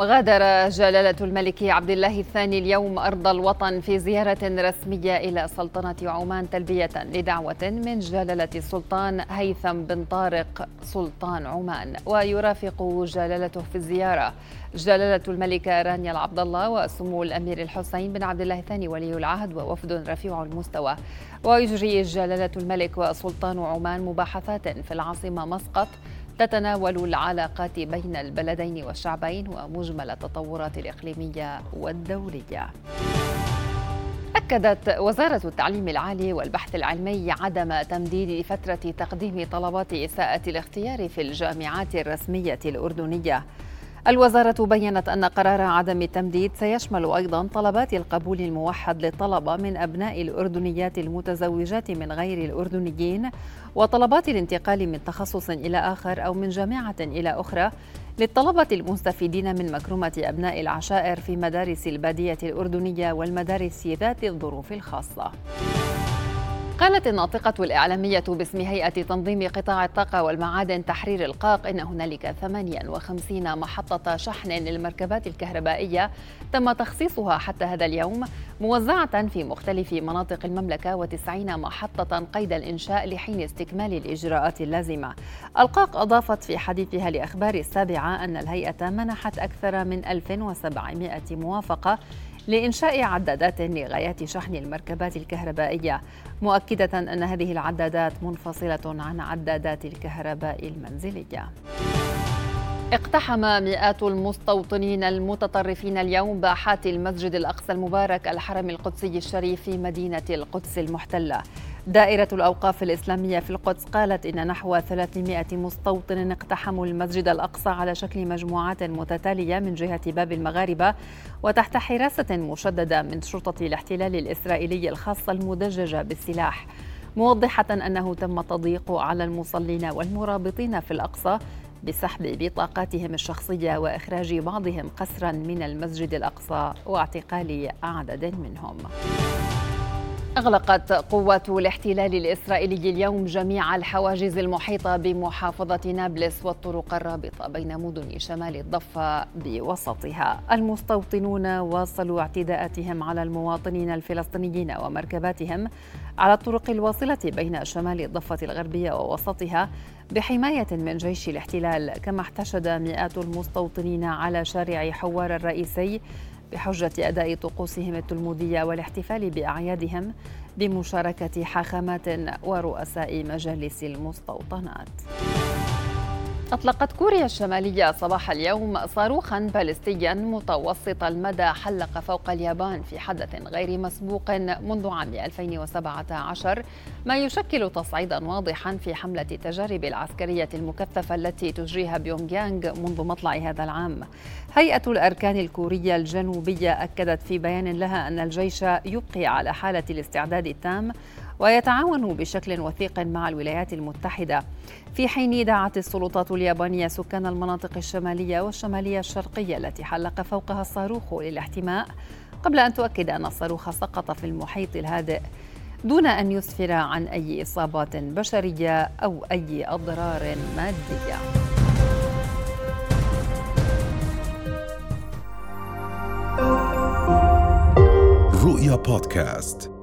غادر جلالة الملك عبد الله الثاني اليوم أرض الوطن في زيارة رسمية إلى سلطنة عمان تلبية لدعوة من جلالة السلطان هيثم بن طارق سلطان عمان. ويرافق جلالته في الزيارة جلالة الملكة رانيا العبد الله وسمو الأمير الحسين بن عبد الله الثاني ولي العهد ووفد رفيع المستوى. ويجري جلالة الملك وسلطان عمان مباحثات في العاصمة مسقط تتناول العلاقات بين البلدين والشعبين ومجمل التطورات الإقليمية والدولية. أكدت وزارة التعليم العالي والبحث العلمي عدم تمديد فترة تقديم طلبات إساءة الاختيار في الجامعات الرسمية الأردنية الوزارة بينت أن قرار عدم التمديد سيشمل أيضا طلبات القبول الموحد للطلبة من أبناء الأردنيات المتزوجات من غير الأردنيين وطلبات الانتقال من تخصص إلى آخر أو من جامعة إلى أخرى للطلبة المستفيدين من مكرمة أبناء العشائر في مدارس البادية الأردنية والمدارس ذات الظروف الخاصة. قالت الناطقة الإعلامية باسم هيئة تنظيم قطاع الطاقة والمعادن تحرير القاق إن هنالك 58 محطة شحن للمركبات الكهربائية تم تخصيصها حتى هذا اليوم موزعة في مختلف مناطق المملكة و90 محطة قيد الإنشاء لحين استكمال الإجراءات اللازمة. القاق أضافت في حديثها لأخبار السابعة أن الهيئة منحت أكثر من 1700 موافقة لإنشاء عدادات لغايات شحن المركبات الكهربائية مؤكدة أن هذه العدادات منفصلة عن عدادات الكهرباء المنزلية. اقتحم مئات المستوطنين المتطرفين اليوم باحات المسجد الأقصى المبارك الحرم القدسي الشريف في مدينة القدس المحتلة. دائرة الأوقاف الإسلامية في القدس قالت إن نحو 300 مستوطن اقتحموا المسجد الأقصى على شكل مجموعات متتالية من جهة باب المغاربة وتحت حراسة مشددة من شرطة الاحتلال الإسرائيلي الخاصة المدججة بالسلاح. موضحة أنه تم تضييق على المصلين والمرابطين في الأقصى بسحب بطاقاتهم الشخصية وإخراج بعضهم قسرا من المسجد الأقصى واعتقال عدد منهم. أغلقت قوات الاحتلال الإسرائيلي اليوم جميع الحواجز المحيطة بمحافظة نابلس والطرق الرابطة بين مدن شمال الضفة بوسطها. المستوطنون واصلوا اعتداءاتهم على المواطنين الفلسطينيين ومركباتهم على الطرق الواصلة بين شمال الضفة الغربية ووسطها بحماية من جيش الاحتلال كما احتشد مئات المستوطنين على شارع حوار الرئيسي بحجة أداء طقوسهم التلمودية والاحتفال بأعيادهم بمشاركة حاخامات ورؤساء مجالس المستوطنات. أطلقت كوريا الشمالية صباح اليوم صاروخا باليستيا متوسط المدى حلق فوق اليابان في حدث غير مسبوق منذ عام 2017 ما يشكل تصعيدا واضحا في حملة التجارب العسكرية المكثفة التي تجريها بيونغ يانغ منذ مطلع هذا العام. هيئة الأركان الكورية الجنوبية أكدت في بيان لها أن الجيش يبقي على حالة الاستعداد التام ويتعاون بشكل وثيق مع الولايات المتحدة. في حين دعت السلطات اليابانية سكان المناطق الشمالية والشمالية الشرقية التي حلق فوقها الصاروخ للاحتماء قبل أن تؤكد أن الصاروخ سقط في المحيط الهادئ دون أن يسفر عن أي إصابات بشرية أو أي أضرار مادية. رؤيا بودكاست.